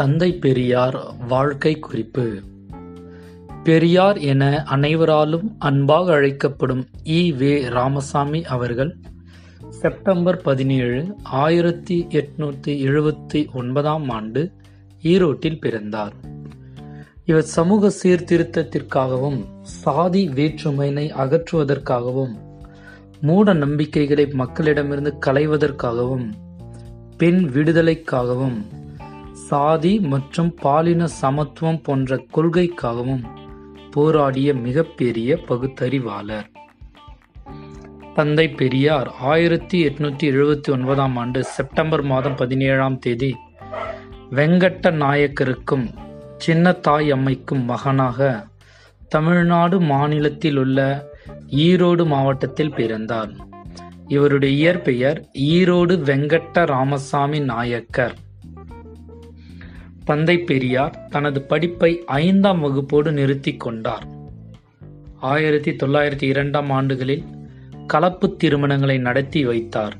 தந்தை பெரியார் வாழ்க்கை குறிப்பு. பெரியார் என அனைவராலும் அன்பாக அழைக்கப்படும் இ. வே. ராமசாமி அவர்கள் செப்டம்பர் பதினேழு ஆயிரத்தி எட்நூத்தி எழுபத்தி ஒன்பதாம் ஆண்டு ஈரோட்டில் பிறந்தார். இவர் சமூக சீர்திருத்தத்திற்காகவும் சாதி வேற்றுமையினை அகற்றுவதற்காகவும் மூட நம்பிக்கைகளை மக்களிடமிருந்து களைவதற்காகவும் பெண் விடுதலைக்காகவும் சாதி மற்றும் பாலின சமத்துவம் போன்ற கொள்கைக்காகவும் போராடிய மிகப்பெரிய பகுத்தறிவாளர். தந்தை பெரியார் ஆயிரத்தி எட்நூத்தி எழுபத்தி ஒன்பதாம் ஆண்டு செப்டம்பர் மாதம் பதினேழாம் தேதி வெங்கட்ட நாயக்கருக்கும் சின்னத்தாய் அம்மைக்கும் மகனாக தமிழ்நாடு மாநிலத்தில் உள்ள ஈரோடு மாவட்டத்தில் பிறந்தார். இவருடைய இயற்பெயர் ஈரோடு வெங்கட்ட ராமசாமி நாயக்கர். தந்தை பெரியார் தனது படிப்பை ஐந்தாம் வகுப்போடு நிறுத்தி கொண்டார். ஆயிரத்தி தொள்ளாயிரத்தி இரண்டாம் ஆண்டுகளில் கலப்பு திருமணங்களை நடத்தி வைத்தார்.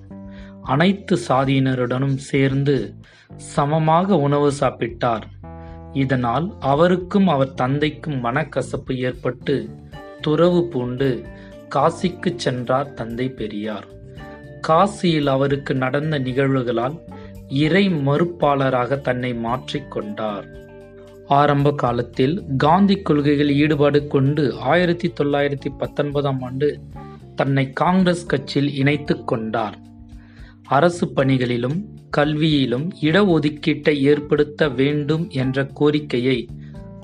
அனைத்து சாதியினருடனும் சேர்ந்து சமமாக உணவு சாப்பிட்டார். இதனால் அவருக்கும் அவர் தந்தைக்கும் மனக்கசப்பு ஏற்பட்டு துறவு பூண்டு காசிக்கு சென்றார் தந்தை பெரியார். காசியில் அவருக்கு நடந்த நிகழ்வுகளால் இறை மறுப்பாளராக தன்னை மாற்றிக்கொண்டார் ஆரம்ப காலத்தில் காந்தி கொள்கைகள் ஈடுபாடு கொண்டு ஆயிரத்தி தொள்ளாயிரத்தி பத்தொன்பதாம் ஆண்டு தன்னை காங்கிரஸ் கட்சியில் இணைத்து கொண்டார். அரசு பணிகளிலும் கல்வியிலும் இடஒதுக்கீட்டை ஏற்படுத்த வேண்டும் என்ற கோரிக்கையை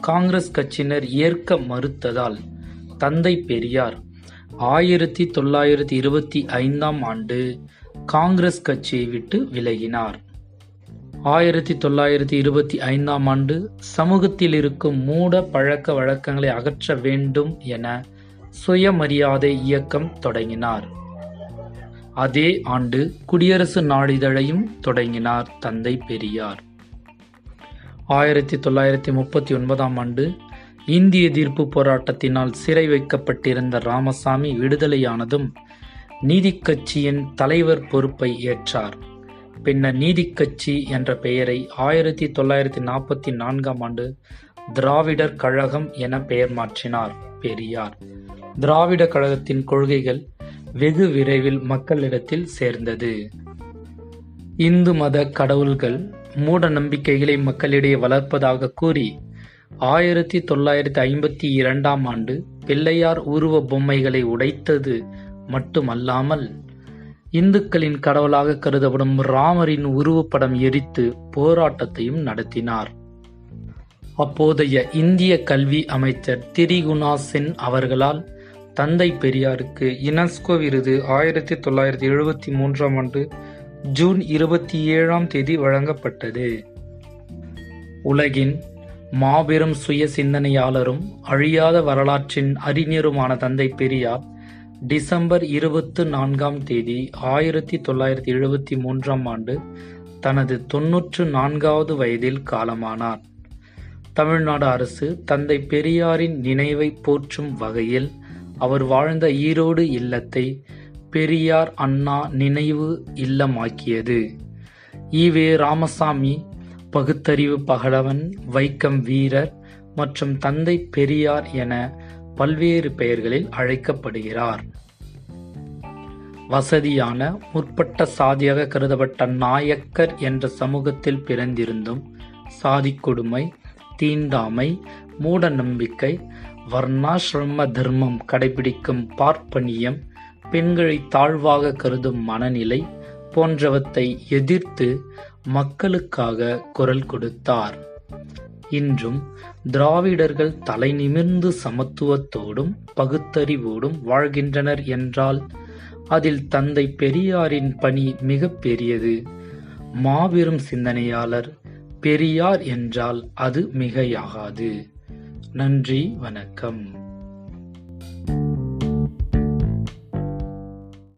காங்கிரஸ் கட்சியினர் ஏற்க மறுத்ததால் தந்தை பெரியார் ஆயிரத்தி தொள்ளாயிரத்தி இருபத்தி ஐந்தாம் ஆண்டு காங்கிரஸ் கட்சியை விட்டு விலகினார். ஆயிரத்தி தொள்ளாயிரத்தி இருபத்தி ஐந்தாம் ஆண்டு சமூகத்தில் இருக்கும் மூட பழக்க வழக்கங்களை அகற்ற வேண்டும் என சுயமரியாதை இயக்கம் தொடங்கினார். அதே ஆண்டு குடியரசு நாளிதழையும் தொடங்கினார் தந்தை பெரியார். ஆயிரத்தி தொள்ளாயிரத்தி முப்பத்தி ஒன்பதாம் ஆண்டு இந்திய எதிர்ப்பு போராட்டத்தினால் சிறை வைக்கப்பட்டிருந்த ராமசாமி விடுதலையானதும் நீதிக்கட்சியின் தலைவர் பொறுப்பை ஏற்றார். பின்னர் நீதிக் கட்சி என்ற பெயரை ஆயிரத்தி தொள்ளாயிரத்தி நாற்பத்தி நான்காம் ஆண்டு திராவிடர் கழகம் என பெயர் மாற்றினார் பெரியார். திராவிட கழகத்தின் கொள்கைகள் வெகு விரைவில் மக்களிடத்தில் சேர்ந்தது. இந்து மத கடவுள்கள் மூட நம்பிக்கைகளை மக்களிடையே வளர்ப்பதாக கூறி ஆயிரத்தி தொள்ளாயிரத்தி ஐம்பத்தி இரண்டாம் ஆண்டு பிள்ளையார் உருவ பொம்மைகளை உடைத்தது மட்டுமல்லாமல் இந்துக்களின் கடவுளாக கருதப்படும் ராமரின் உருவப்படம் எரித்து போராட்டத்தையும் நடத்தினார். அப்போதைய இந்திய கல்வி அமைச்சர் திரிகுணா சென் அவர்களால் தந்தை பெரியாருக்கு யுனெஸ்கோ விருது ஆயிரத்தி தொள்ளாயிரத்தி எழுபத்தி மூன்றாம் ஆண்டு ஜூன் இருபத்தி ஏழாம் தேதி வழங்கப்பட்டது. உலகின் மாபெரும் சுய சிந்தனையாளரும் அழியாத வரலாற்றின் அறிஞருமான தந்தை பெரியார் டிசம்பர் இருபத்து நான்காம் தேதி ஆயிரத்தி தொள்ளாயிரத்தி எழுபத்தி மூன்றாம் ஆண்டு தனது தொன்னூற்று நான்காவது வயதில் காலமானார். தமிழ்நாடு அரசு தந்தை பெரியாரின் நினைவை போற்றும் வகையில் அவர் வாழ்ந்த ஈரோடு இல்லத்தை பெரியார் அண்ணா நினைவு இல்லமாக்கியது. ஈவே ராமசாமி பகுத்தறிவு பகலவன் வைக்கம் வீரர் மற்றும் தந்தை பெரியார் என பல்வேறு பெயர்களில் அழைக்கப்படுகிறார். வசதியான முற்பட்ட சாதியாக கருதப்பட்ட நாயக்கர் என்ற சமூகத்தில் பிறந்திருந்தும் சாதி கொடுமை தீண்டாமை மூட நம்பிக்கை வர்ணாசிரம தர்மம் கடைபிடிக்கும் பார்ப்பனியம் பெண்களை தாழ்வாக கருதும் மனநிலை போன்றவற்றை எதிர்த்து மக்களுக்காக குரல் கொடுத்தார். இன்றும் திராவிடர்கள் தலை நிமிர்ந்து சமத்துவத்தோடும் பகுத்தறிவோடும் வாழ்கின்றனர் என்றால் அதில் தந்தை பெரியாரின் பணி மிக பெரியது. மாபெரும் சிந்தனையாளர் பெரியார் என்றால் அது மிகையாகாது. நன்றி வணக்கம்.